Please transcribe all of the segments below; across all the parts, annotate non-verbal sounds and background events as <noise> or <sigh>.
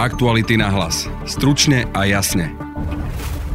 Aktuality na hlas. Stručne a jasne.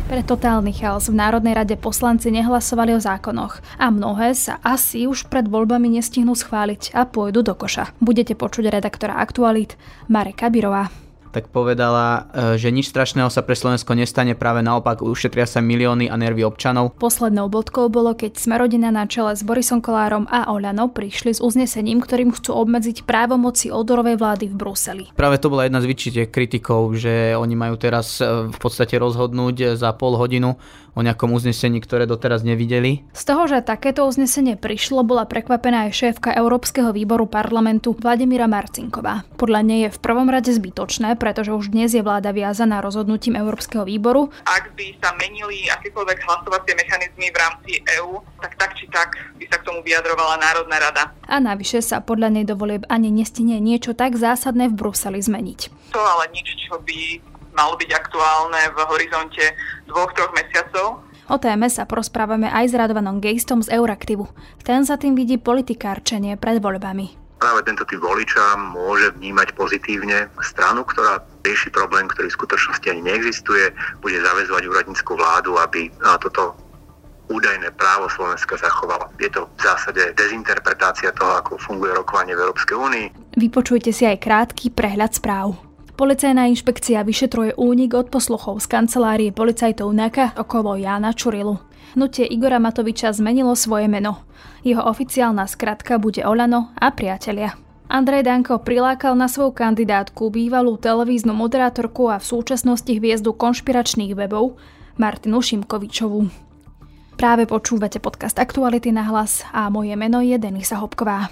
Pre totálny chaos v Národnej rade poslanci nehlasovali o zákonoch a mnohé sa asi už pred voľbami nestihnú schváliť a pôjdu do koša. Budete počuť redaktora Aktualit Mareka Birová tak povedala, e, že nič strašného sa pre Slovensko nestane, práve naopak ušetria sa milióny a nervy občanov. Poslednou bodkou bolo, keď Smerodina na čele s Borisom Kolárom a Oľano prišli s uznesením, ktorým chcú obmedziť právomoci odorovej vlády v Bruseli. Práve to bola jedna z vyčitiek kritikov, že oni majú teraz e, v podstate rozhodnúť za pol hodinu o nejakom uznesení, ktoré doteraz nevideli. Z toho, že takéto uznesenie prišlo, bola prekvapená aj šéfka Európskeho výboru parlamentu Vladimíra Marcinková. Podľa nej je v prvom rade zbytočné, pretože už dnes je vláda viazaná rozhodnutím Európskeho výboru. Ak by sa menili akékoľvek hlasovacie mechanizmy v rámci EÚ, tak tak či tak by sa k tomu vyjadrovala Národná rada. A navyše sa podľa nej dovolieb ani nestine niečo tak zásadné v Bruseli zmeniť. To ale nič, čo by malo byť aktuálne v horizonte dvoch, troch mesiacov. O téme sa porozprávame aj s Radovanom Gejstom z Euraktivu. Ten za tým vidí politikárčenie pred voľbami. Práve tento typ voliča môže vnímať pozitívne stranu, ktorá rieši problém, ktorý v skutočnosti ani neexistuje, bude zavezovať úradníckú vládu, aby toto údajné právo Slovenska zachovalo. Je to v zásade dezinterpretácia toho, ako funguje rokovanie v Európskej únii. Vypočujte si aj krátky prehľad správ. Policajná inšpekcia vyšetruje únik od posluchov z kancelárie policajtov NAKA okolo Jána Čurilu. Hnutie Igora Matoviča zmenilo svoje meno. Jeho oficiálna skratka bude Olano a priatelia. Andrej Danko prilákal na svoju kandidátku bývalú televíznu moderátorku a v súčasnosti hviezdu konšpiračných webov Martinu Šimkovičovú. Práve počúvate podcast Aktuality na hlas a moje meno je Denisa Hopková.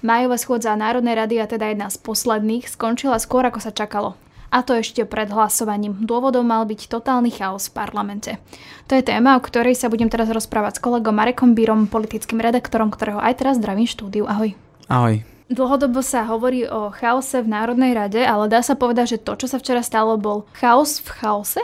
Majová schôdza Národnej rady a teda jedna z posledných skončila skôr ako sa čakalo. A to ešte pred hlasovaním. Dôvodom mal byť totálny chaos v parlamente. To je téma, o ktorej sa budem teraz rozprávať s kolegom Marekom Bírom, politickým redaktorom, ktorého aj teraz zdravím štúdiu. Ahoj. Ahoj. Dlhodobo sa hovorí o chaose v Národnej rade, ale dá sa povedať, že to, čo sa včera stalo, bol chaos v chaose?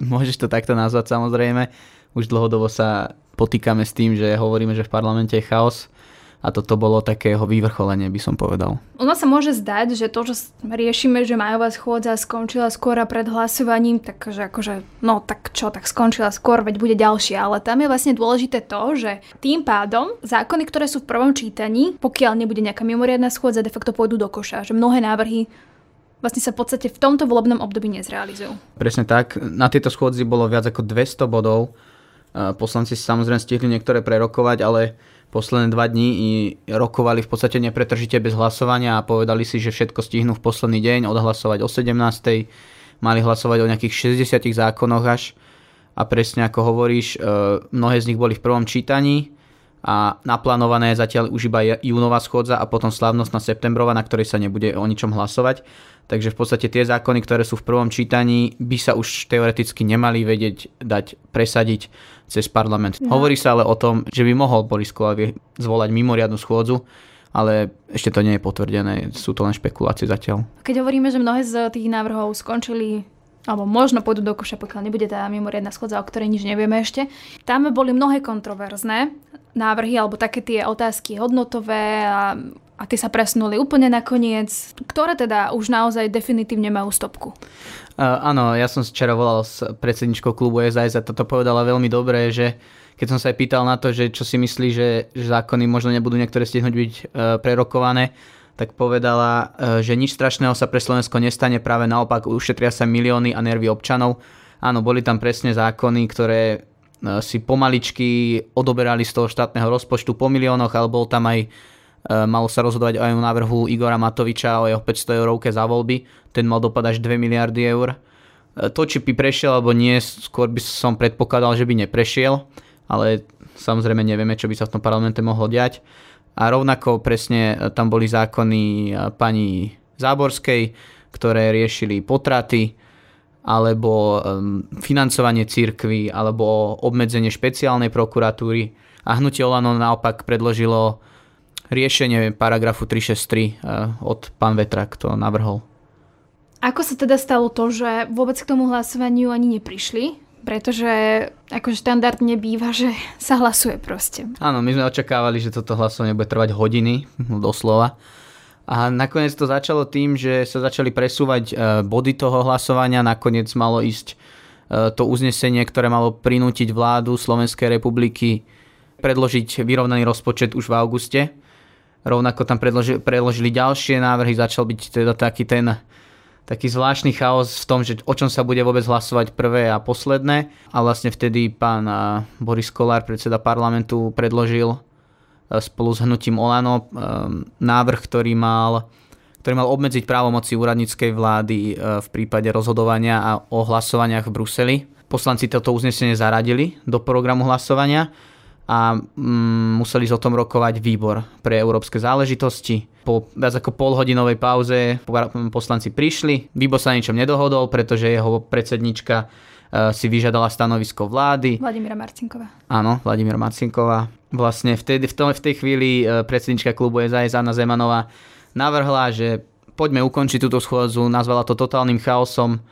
Môžeš to takto nazvať samozrejme. Už dlhodobo sa potýkame s tým, že hovoríme, že v parlamente je chaos a toto bolo takého vyvrcholenie, by som povedal. Ono sa môže zdať, že to, čo riešime, že majová schôdza skončila skôr a pred hlasovaním, takže akože, no tak čo, tak skončila skôr, veď bude ďalšia. Ale tam je vlastne dôležité to, že tým pádom zákony, ktoré sú v prvom čítaní, pokiaľ nebude nejaká mimoriadná schôdza, de facto pôjdu do koša. Že mnohé návrhy vlastne sa v podstate v tomto volebnom období nezrealizujú. Presne tak. Na tejto schôdzi bolo viac ako 200 bodov. Poslanci si samozrejme stihli niektoré prerokovať, ale posledné dva dní i rokovali v podstate nepretržite bez hlasovania a povedali si, že všetko stihnú v posledný deň, odhlasovať o 17. Mali hlasovať o nejakých 60 zákonoch až a presne ako hovoríš, e, mnohé z nich boli v prvom čítaní a naplánované je zatiaľ už iba júnová schôdza a potom slávnostná septembrová, na ktorej sa nebude o ničom hlasovať. Takže v podstate tie zákony, ktoré sú v prvom čítaní, by sa už teoreticky nemali vedieť dať presadiť cez parlament. No. Hovorí sa ale o tom, že by mohol Boris Koláv zvolať mimoriadnu schôdzu, ale ešte to nie je potvrdené, sú to len špekulácie zatiaľ. Keď hovoríme, že mnohé z tých návrhov skončili alebo možno pôjdu do koša, pokiaľ nebude tá mimoriadná schodza, o ktorej nič nevieme ešte. Tam boli mnohé kontroverzné návrhy, alebo také tie otázky hodnotové a, a tie sa presnuli úplne nakoniec, ktoré teda už naozaj definitívne majú stopku. Uh, áno, ja som včera volal s predsedničkou klubu SAS a toto povedala veľmi dobre, že keď som sa aj pýtal na to, že čo si myslí, že, že zákony možno nebudú niektoré stihnúť byť uh, prerokované, tak povedala, uh, že nič strašného sa pre Slovensko nestane, práve naopak ušetria sa milióny a nervy občanov. Áno, boli tam presne zákony, ktoré uh, si pomaličky odoberali z toho štátneho rozpočtu po miliónoch, ale bol tam aj Malo sa rozhodovať aj o návrhu Igora Matoviča o jeho 500 eurovke za voľby. Ten mal dopad až 2 miliardy eur. To, či by prešiel alebo nie, skôr by som predpokladal, že by neprešiel, ale samozrejme nevieme, čo by sa v tom parlamente mohlo diať. A rovnako presne tam boli zákony pani Záborskej, ktoré riešili potraty, alebo financovanie církvy, alebo obmedzenie špeciálnej prokuratúry. A hnutie Olano naopak predložilo riešenie paragrafu 363 eh, od pán Vetra, kto navrhol. Ako sa teda stalo to, že vôbec k tomu hlasovaniu ani neprišli? Pretože akože štandardne býva, že sa hlasuje proste. Áno, my sme očakávali, že toto hlasovanie bude trvať hodiny, doslova. A nakoniec to začalo tým, že sa začali presúvať eh, body toho hlasovania. Nakoniec malo ísť eh, to uznesenie, ktoré malo prinútiť vládu Slovenskej republiky predložiť vyrovnaný rozpočet už v auguste. Rovnako tam predložili, predložili ďalšie návrhy, začal byť teda taký ten taký zvláštny chaos v tom, že o čom sa bude vôbec hlasovať prvé a posledné. A vlastne vtedy pán Boris Kolár, predseda parlamentu, predložil spolu s hnutím Olano návrh, ktorý mal, ktorý mal obmedziť právomoci úradníckej vlády v prípade rozhodovania a o hlasovaniach v Bruseli. Poslanci toto uznesenie zaradili do programu hlasovania a mm, museli o tom rokovať výbor pre európske záležitosti. Po viac ako polhodinovej pauze poslanci prišli, výbor sa ničom nedohodol, pretože jeho predsednička e, si vyžiadala stanovisko vlády. Vladimíra Marcinková. Áno, Vladimíra Marcinková. Vlastne vtedy, v, tom, v tej chvíli e, predsednička klubu SAS Anna Zemanová navrhla, že poďme ukončiť túto schôdzu, nazvala to totálnym chaosom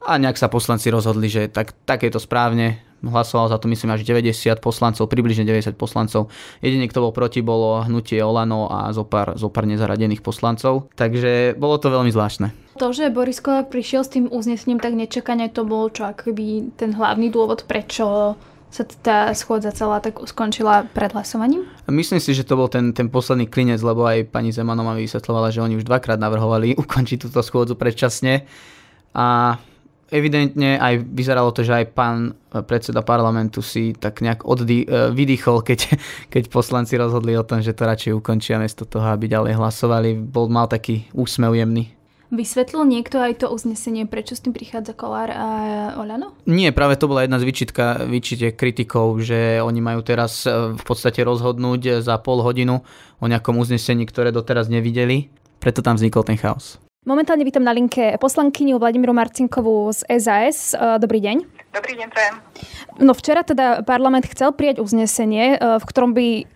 a nejak sa poslanci rozhodli, že tak, tak je to správne, Hlasovalo za to myslím až 90 poslancov, približne 90 poslancov. Jediný, kto bol proti, bolo hnutie Olano a zopár, zopár nezaradených poslancov. Takže bolo to veľmi zvláštne. To, že Boris Kolár prišiel s tým uznesením tak nečakane, to bol čo akoby ten hlavný dôvod, prečo sa tá schôdza celá tak skončila pred hlasovaním? Myslím si, že to bol ten, ten posledný klinec, lebo aj pani Zemanová vysvetlovala, že oni už dvakrát navrhovali ukončiť túto schôdzu predčasne. A evidentne aj vyzeralo to, že aj pán e, predseda parlamentu si tak nejak oddý, e, vydýchol, keď, <laughs> keď poslanci rozhodli o tom, že to radšej ukončia miesto toho, aby ďalej hlasovali. Bol, mal taký úsmev jemný. Vysvetlil niekto aj to uznesenie, prečo s tým prichádza Kolár a Olano? Nie, práve to bola jedna z vyčitka, vyčitek kritikov, že oni majú teraz e, v podstate rozhodnúť za pol hodinu o nejakom uznesení, ktoré doteraz nevideli. Preto tam vznikol ten chaos. Momentálne vítam na linke poslankyňu Vladimíru Marcinkovú z SAS. E, dobrý deň. Dobrý deň, prajem. No včera teda parlament chcel prijať uznesenie, e, v ktorom by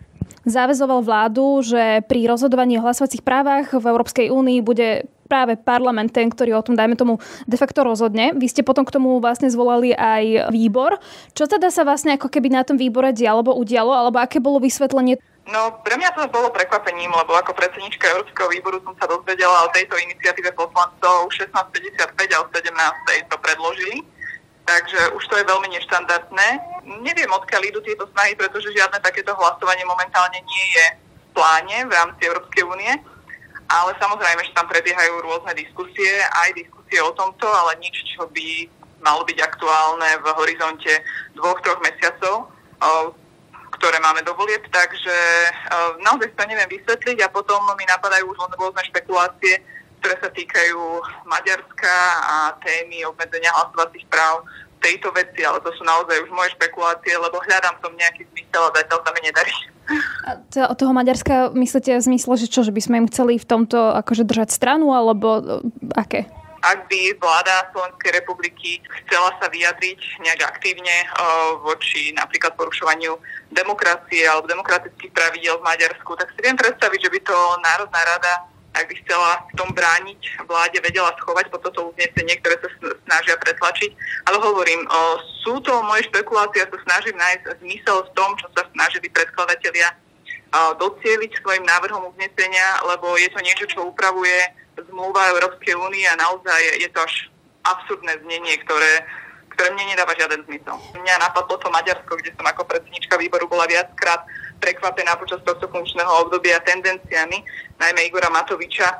záväzoval vládu, že pri rozhodovaní o hlasovacích právach v Európskej únii bude práve parlament ten, ktorý o tom, dajme tomu, de facto rozhodne. Vy ste potom k tomu vlastne zvolali aj výbor. Čo teda sa vlastne ako keby na tom výbore dialo, alebo udialo, alebo aké bolo vysvetlenie No, pre mňa to bolo prekvapením, lebo ako predsednička Európskeho výboru som sa dozvedela o tejto iniciatíve poslancov 16.55 a o 17.00 to predložili. Takže už to je veľmi neštandardné. Neviem, odkiaľ idú tieto snahy, pretože žiadne takéto hlasovanie momentálne nie je v pláne v rámci Európskej únie. Ale samozrejme, že tam prebiehajú rôzne diskusie, aj diskusie o tomto, ale nič, čo by malo byť aktuálne v horizonte dvoch, troch mesiacov ktoré máme do volieb, takže uh, naozaj to neviem vysvetliť a potom mi napadajú už rôzne špekulácie, ktoré sa týkajú Maďarska a témy obmedzenia hlasovacích práv tejto veci, ale to sú naozaj už moje špekulácie, lebo hľadám tom nejaký zmysel a zatiaľ sa mi nedarí. A to, od toho Maďarska myslíte v zmysle, že čo, že by sme im chceli v tomto akože držať stranu, alebo uh, aké? Ak by vláda Slovenskej republiky chcela sa vyjadriť nejak aktívne voči napríklad porušovaniu demokracie alebo demokratických pravidel v Maďarsku, tak si viem predstaviť, že by to Národná rada ak by chcela v tom brániť vláde, vedela schovať po toto uznesenie, ktoré sa snažia pretlačiť. Ale hovorím, o, sú to moje špekulácie, ja sa snažím nájsť zmysel v tom, čo sa snažili predkladatelia docieliť svojim návrhom uznesenia, lebo je to niečo, čo upravuje zmluva Európskej únie a naozaj je to až absurdné znenie, ktoré, ktoré mne nedáva žiaden zmysel. Mňa napadlo to Maďarsko, kde som ako predsednička výboru bola viackrát prekvapená počas tohto funkčného obdobia tendenciami, najmä Igora Matoviča,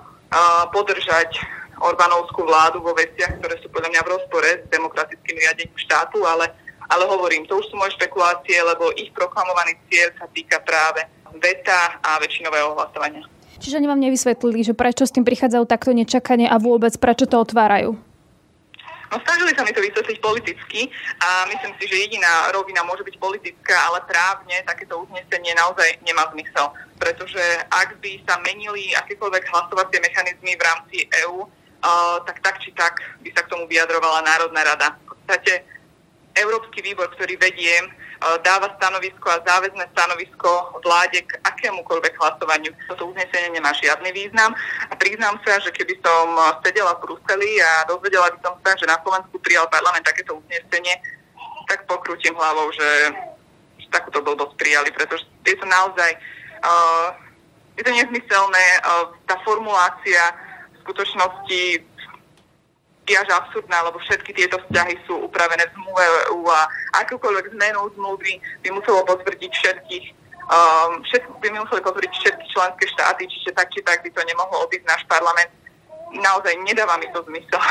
podržať Orbánovskú vládu vo veciach, ktoré sú podľa mňa v rozpore s demokratickým riadením štátu, ale, ale hovorím, to už sú moje špekulácie, lebo ich proklamovaný cieľ sa týka práve veta a väčšinového hlasovania. Čiže oni vám nevysvetlili, že prečo s tým prichádzajú takto nečakane a vôbec prečo to otvárajú? No snažili sa mi to vysvetliť politicky a myslím si, že jediná rovina môže byť politická, ale právne takéto uznesenie naozaj nemá zmysel. Pretože ak by sa menili akékoľvek hlasovacie mechanizmy v rámci EÚ, uh, tak tak či tak by sa k tomu vyjadrovala Národná rada. V podstate Európsky výbor, ktorý vediem, dáva stanovisko a záväzné stanovisko vláde k akémukoľvek hlasovaniu. Toto uznesenie nemá žiadny význam a priznám sa, že keby som sedela v Bruseli a dozvedela by som sa, že na Slovensku prijal parlament takéto uznesenie, tak pokrútim hlavou, že, že takúto blbosť prijali, pretože je to naozaj uh, je to nezmyselné, uh, tá formulácia v skutočnosti je až absurdná, lebo všetky tieto vzťahy sú upravené v zmluve EU a akúkoľvek zmenu zmluvy by muselo potvrdiť všetkých um, všetky by museli potvrdiť všetky členské štáty, čiže tak či tak by to nemohlo obísť náš parlament. Naozaj nedáva mi to zmysel. <laughs>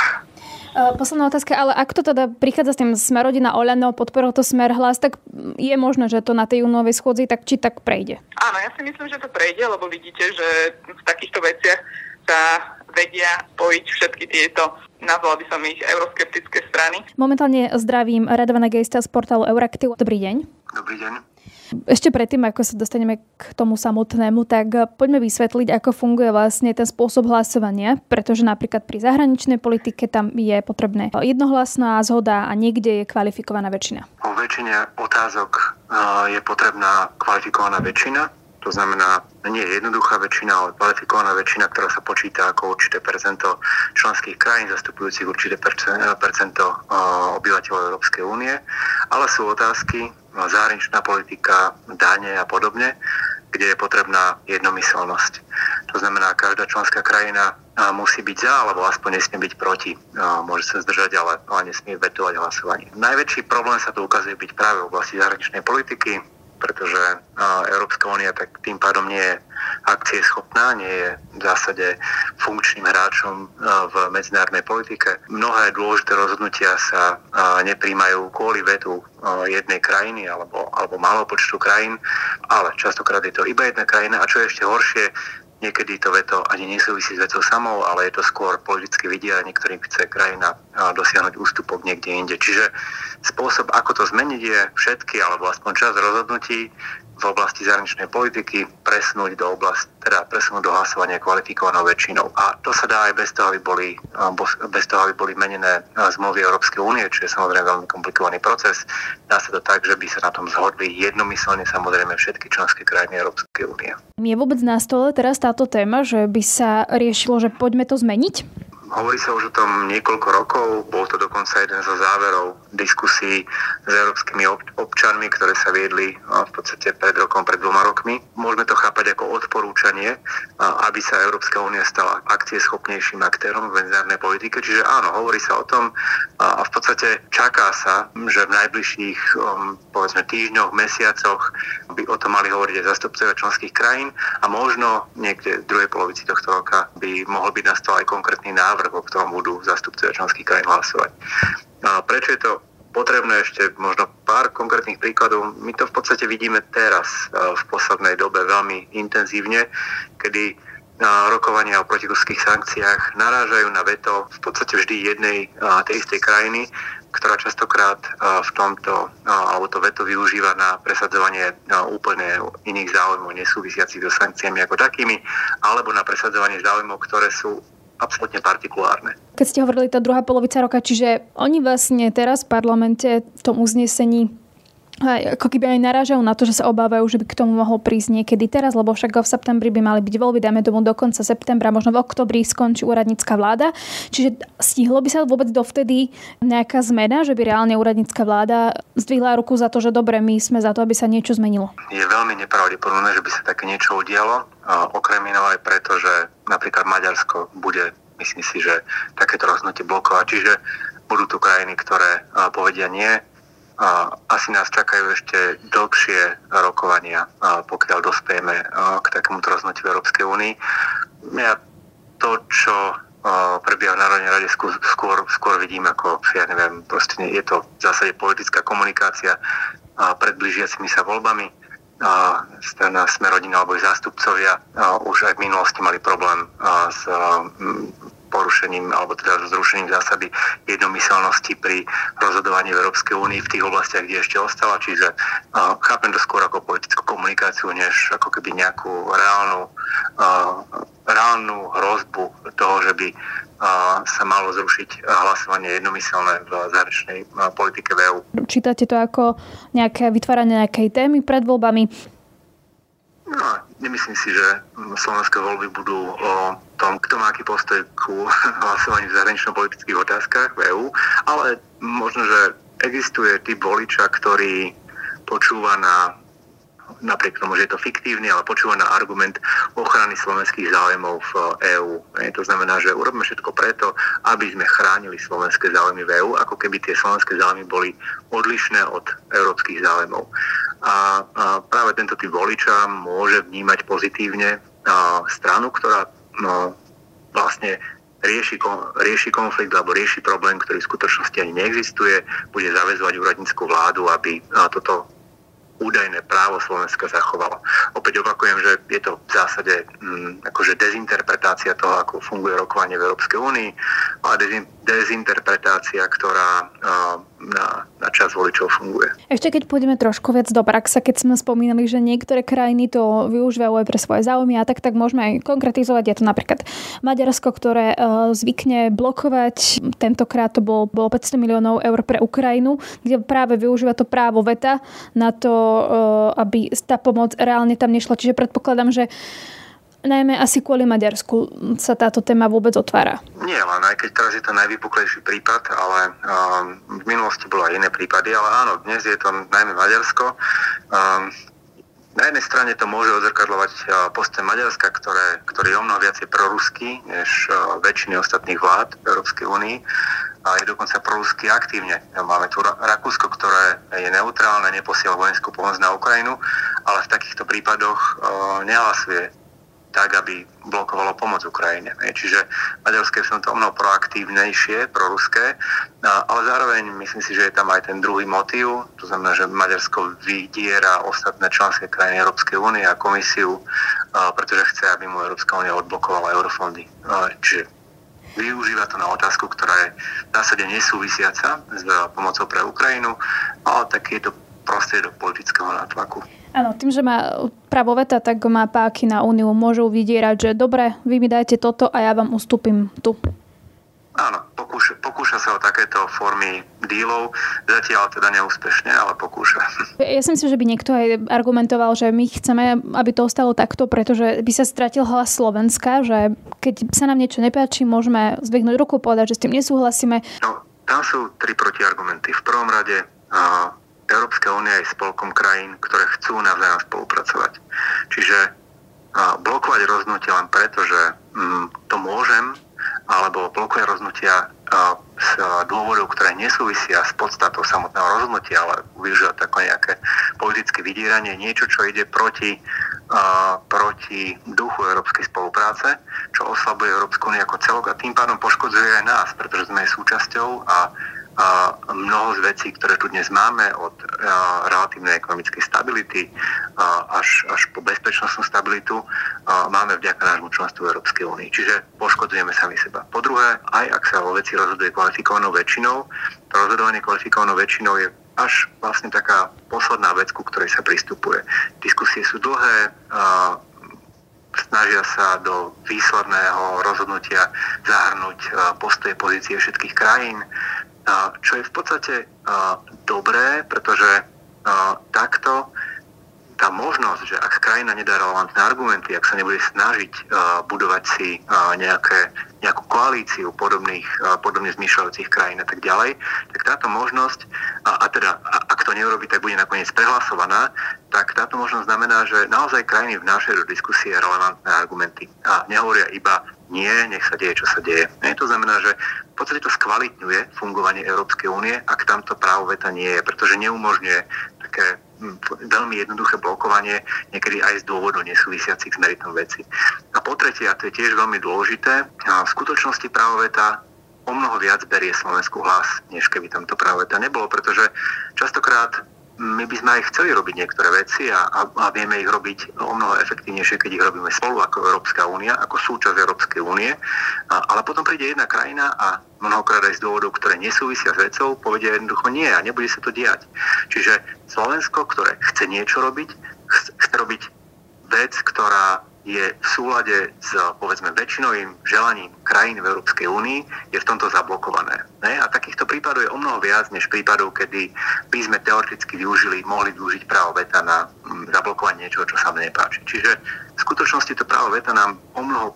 Uh, posledná otázka, ale ak to teda prichádza s tým Smerodina Oľano, podporil to Smer hlas, tak je možné, že to na tej júnovej schôdzi tak či tak prejde? Áno, ja si myslím, že to prejde, lebo vidíte, že v takýchto veciach sa vedia spojiť všetky tieto nazvala by som ich euroskeptické strany. Momentálne zdravím Radovana Gejsta z portálu Euraktiv. Dobrý deň. Dobrý deň. Ešte predtým, ako sa dostaneme k tomu samotnému, tak poďme vysvetliť, ako funguje vlastne ten spôsob hlasovania, pretože napríklad pri zahraničnej politike tam je potrebné jednohlasná zhoda a niekde je kvalifikovaná väčšina. Po väčšine otázok eh, je potrebná kvalifikovaná väčšina to znamená, nie je jednoduchá väčšina, ale kvalifikovaná väčšina, ktorá sa počíta ako určité percento členských krajín, zastupujúcich určité percento obyvateľov Európskej únie. Ale sú otázky, zahraničná politika, dane a podobne, kde je potrebná jednomyselnosť. To znamená, každá členská krajina musí byť za, alebo aspoň nesmie byť proti. Môže sa zdržať, ale, ale nesmie vetovať hlasovanie. Najväčší problém sa tu ukazuje byť práve v oblasti zahraničnej politiky, pretože Európska únia tak tým pádom nie je akcie schopná, nie je v zásade funkčným hráčom v medzinárodnej politike. Mnohé dôležité rozhodnutia sa nepríjmajú kvôli vetu jednej krajiny alebo, alebo malého počtu krajín, ale častokrát je to iba jedna krajina a čo je ešte horšie, Niekedy to veto ani nesúvisí s vecou samou, ale je to skôr politicky vidia niektorým chce krajina dosiahnuť ústupok niekde inde. Čiže spôsob, ako to zmeniť je všetky, alebo aspoň čas rozhodnutí v oblasti zahraničnej politiky presnúť do oblasti, teda presunúť do hlasovania kvalifikovanou väčšinou. A to sa dá aj bez toho, aby boli, bez toho, aby boli menené zmluvy Európskej únie, čo je samozrejme veľmi komplikovaný proces. Dá sa to tak, že by sa na tom zhodli jednomyselne samozrejme všetky členské krajiny Európskej únie. Je vôbec na stole teraz táto téma, že by sa riešilo, že poďme to zmeniť? Hovorí sa už o tom niekoľko rokov, bol to dokonca jeden zo záverov diskusí s európskymi občanmi, ktoré sa viedli v podstate pred rokom, pred dvoma rokmi. Môžeme to chápať ako odporúčanie, aby sa Európska únia stala akcieschopnejším aktérom v medzinárodnej politike. Čiže áno, hovorí sa o tom a v podstate čaká sa, že v najbližších um, povedzme týždňoch, mesiacoch by o tom mali hovoriť aj zastupcovia členských krajín a možno niekde v druhej polovici tohto roka by mohol byť na aj konkrétny návrh návrh, o ktorom budú zastupcovia členských krajín hlasovať. A prečo je to potrebné ešte možno pár konkrétnych príkladov. My to v podstate vidíme teraz v poslednej dobe veľmi intenzívne, kedy rokovania o protiruských sankciách narážajú na veto v podstate vždy jednej tej istej krajiny, ktorá častokrát v tomto, alebo to veto využíva na presadzovanie úplne iných záujmov nesúvisiacich so sankciami ako takými, alebo na presadzovanie záujmov, ktoré sú absolútne partikulárne. Keď ste hovorili tá druhá polovica roka, čiže oni vlastne teraz v parlamente v tom uznesení ako keby aj narážajú na to, že sa obávajú, že by k tomu mohlo prísť niekedy teraz, lebo však v septembri by mali byť voľby, dajme tomu do konca septembra, možno v oktobri skončí úradnícka vláda. Čiže stihlo by sa vôbec dovtedy nejaká zmena, že by reálne úradnícka vláda zdvihla ruku za to, že dobre, my sme za to, aby sa niečo zmenilo? Je veľmi nepravdepodobné, že by sa také niečo udialo, okrem iného aj preto, že napríklad Maďarsko bude, myslím si, že takéto rozhodnutie blokovať. Čiže budú tu krajiny, ktoré povedia nie, asi nás čakajú ešte dlhšie rokovania, pokiaľ dospejeme k takémuto v Európskej únii. Ja to, čo prebieha v Národnej rade, skôr, skôr vidím ako, ja neviem, proste je to v zásade politická komunikácia pred blížiacimi sa voľbami. Strana Smerodina alebo ich zástupcovia už aj v minulosti mali problém s zrušením, alebo teda zrušením zásady jednomyselnosti pri rozhodovaní v Európskej únii v tých oblastiach, kde ešte ostala. Čiže uh, chápem to skôr ako politickú komunikáciu, než ako keby nejakú reálnu, uh, reálnu hrozbu toho, že by sa malo zrušiť hlasovanie jednomyselné v zahraničnej politike v EU. Čítate to ako nejaké vytváranie nejakej témy pred voľbami? No, nemyslím si, že slovenské voľby budú o tom, kto má aký postoj ku <laughs> hlasovaní v zahranično-politických otázkach v EU, ale možno, že existuje typ voliča, ktorý počúva na napriek tomu, že je to fiktívny, ale počúva na argument ochrany slovenských záujmov v EÚ. To znamená, že urobíme všetko preto, aby sme chránili slovenské záujmy v EÚ, ako keby tie slovenské záujmy boli odlišné od európskych záujmov. A, práve tento typ voliča môže vnímať pozitívne stranu, ktorá vlastne rieši, rieši konflikt alebo rieši problém, ktorý v skutočnosti ani neexistuje, bude zavezovať úradníckú vládu, aby toto údajné právo Slovenska zachovalo. Opäť opakujem, že je to v zásade mm, akože dezinterpretácia toho, ako funguje rokovanie v Európskej únii, ale dezinterpretácia, ktorá na, na čas voličov funguje. Ešte keď pôjdeme trošku viac do praxe, keď sme spomínali, že niektoré krajiny to využívajú aj pre svoje záujmy a tak, tak môžeme aj konkretizovať. Je to napríklad Maďarsko, ktoré uh, zvykne blokovať, tentokrát to bolo, bolo 500 miliónov eur pre Ukrajinu, kde práve využíva to právo veta na to, uh, aby tá pomoc reálne tam nešla. Čiže predpokladám, že najmä asi kvôli Maďarsku sa táto téma vôbec otvára. Nie len, aj keď teraz je to najvypuklejší prípad, ale um, v minulosti bolo aj iné prípady, ale áno, dnes je to najmä Maďarsko. Um, na jednej strane to môže odzrkadľovať uh, postoj Maďarska, ktoré, ktorý je o mnoho viacej proruský než uh, väčšiny ostatných vlád v Európskej únii a je dokonca prorusky aktívne. Máme tu Rakúsko, ktoré je neutrálne, neposiela vojenskú pomoc na Ukrajinu, ale v takýchto prípadoch uh, nehlasuje tak, aby blokovalo pomoc Ukrajine. Čiže maďarské sú to mnoho proaktívnejšie, proruské, ale zároveň myslím si, že je tam aj ten druhý motív, to znamená, že Maďarsko vydiera ostatné členské krajiny Európskej únie a komisiu, pretože chce, aby mu Európska únia odblokovala eurofondy. Čiže využíva to na otázku, ktorá je v zásade nesúvisiaca s pomocou pre Ukrajinu, ale taký je to prostriedok politického nátlaku. Áno, tým, že má právo veta, tak má páky na úniu. Môžu vydierať, že dobre, vy mi dajte toto a ja vám ustúpim tu. Áno, pokúša, pokúša sa o takéto formy dílov, zatiaľ teda neúspešne, ale pokúša. <laughs> Ja si myslím, že by niekto aj argumentoval, že my chceme, aby to ostalo takto, pretože by sa stratil hlas Slovenska, že keď sa nám niečo nepáči, môžeme zdvihnúť ruku, povedať, že s tým nesúhlasíme. No, tam sú tri protiargumenty. V prvom rade Európska únia je spolkom krajín, ktoré chcú navzájom spolupracovať. Čiže blokovať rozhodnutia len preto, že mm, to môžem, alebo blokovať rozhodnutia z dôvodov, ktoré nesúvisia s podstatou samotného rozhodnutia, ale využívať ako nejaké politické vydieranie, niečo, čo ide proti, proti duchu európskej spolupráce, čo oslabuje Európsku úniu ako celok a tým pádom poškodzuje aj nás, pretože sme jej súčasťou a mnoho z vecí, ktoré tu dnes máme, od relatívnej ekonomickej stability až, až po bezpečnostnú stabilitu, máme vďaka nášmu členstvu Európskej únii. Čiže poškodzujeme sami seba. Po druhé, aj ak sa o veci rozhoduje kvalifikovanou väčšinou, to rozhodovanie kvalifikovanou väčšinou je až vlastne taká posledná vec, ku ktorej sa pristupuje. Diskusie sú dlhé, snažia sa do výsledného rozhodnutia zahrnúť postoje pozície všetkých krajín. Čo je v podstate dobré, pretože takto tá možnosť, že ak krajina nedá relevantné argumenty, ak sa nebude snažiť uh, budovať si uh, nejaké, nejakú koalíciu podobných, uh, podobne zmýšľajúcich krajín a tak ďalej, tak táto možnosť, a, a teda a, ak to neurobi, tak bude nakoniec prehlasovaná, tak táto možnosť znamená, že naozaj krajiny vnášajú do diskusie relevantné argumenty a nehovoria iba nie, nech sa deje, čo sa deje. Nie, to znamená, že v podstate to skvalitňuje fungovanie Európskej únie, ak tamto právo veta nie je, pretože neumožňuje také hm, veľmi jednoduché blokovanie, niekedy aj z dôvodov nesúvisiacich s meritom veci. A po tretie, a to je tiež veľmi dôležité, v skutočnosti právo veta o mnoho viac berie Slovensku hlas, než keby tamto právo veta nebolo, pretože častokrát my by sme aj chceli robiť niektoré veci a, a, a vieme ich robiť o mnoho efektívnejšie, keď ich robíme spolu ako Európska únia, ako súčasť Európskej únie. A, ale potom príde jedna krajina a mnohokrát aj z dôvodov, ktoré nesúvisia s vecou, povedia jednoducho nie a nebude sa to diať. Čiže Slovensko, ktoré chce niečo robiť, chce, chce robiť vec, ktorá je v súlade s povedzme väčšinovým želaním krajín v Európskej únii, je v tomto zablokované. Ne? A takýchto prípadov je o mnoho viac než prípadov, kedy by sme teoreticky využili, mohli využiť právo veta na mm, zablokovanie niečoho, čo sa mne nepáči. Čiže v skutočnosti to právo veta nám o mnoho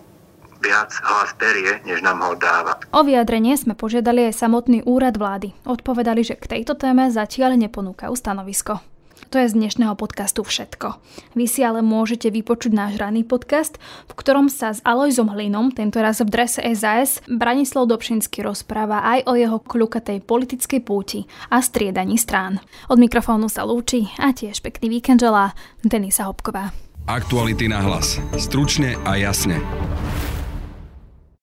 viac hlas berie, než nám ho dáva. O vyjadrenie sme požiadali aj samotný úrad vlády. Odpovedali, že k tejto téme zatiaľ neponúkajú stanovisko. To je z dnešného podcastu všetko. Vy si ale môžete vypočuť náš ranný podcast, v ktorom sa s Alojzom Hlinom, tentoraz v drese SAS, Branislav Dobšinský rozpráva aj o jeho kľukatej politickej púti a striedaní strán. Od mikrofónu sa lúči a tiež pekný víkend želá Denisa Hopková. Aktuality na hlas. Stručne a jasne.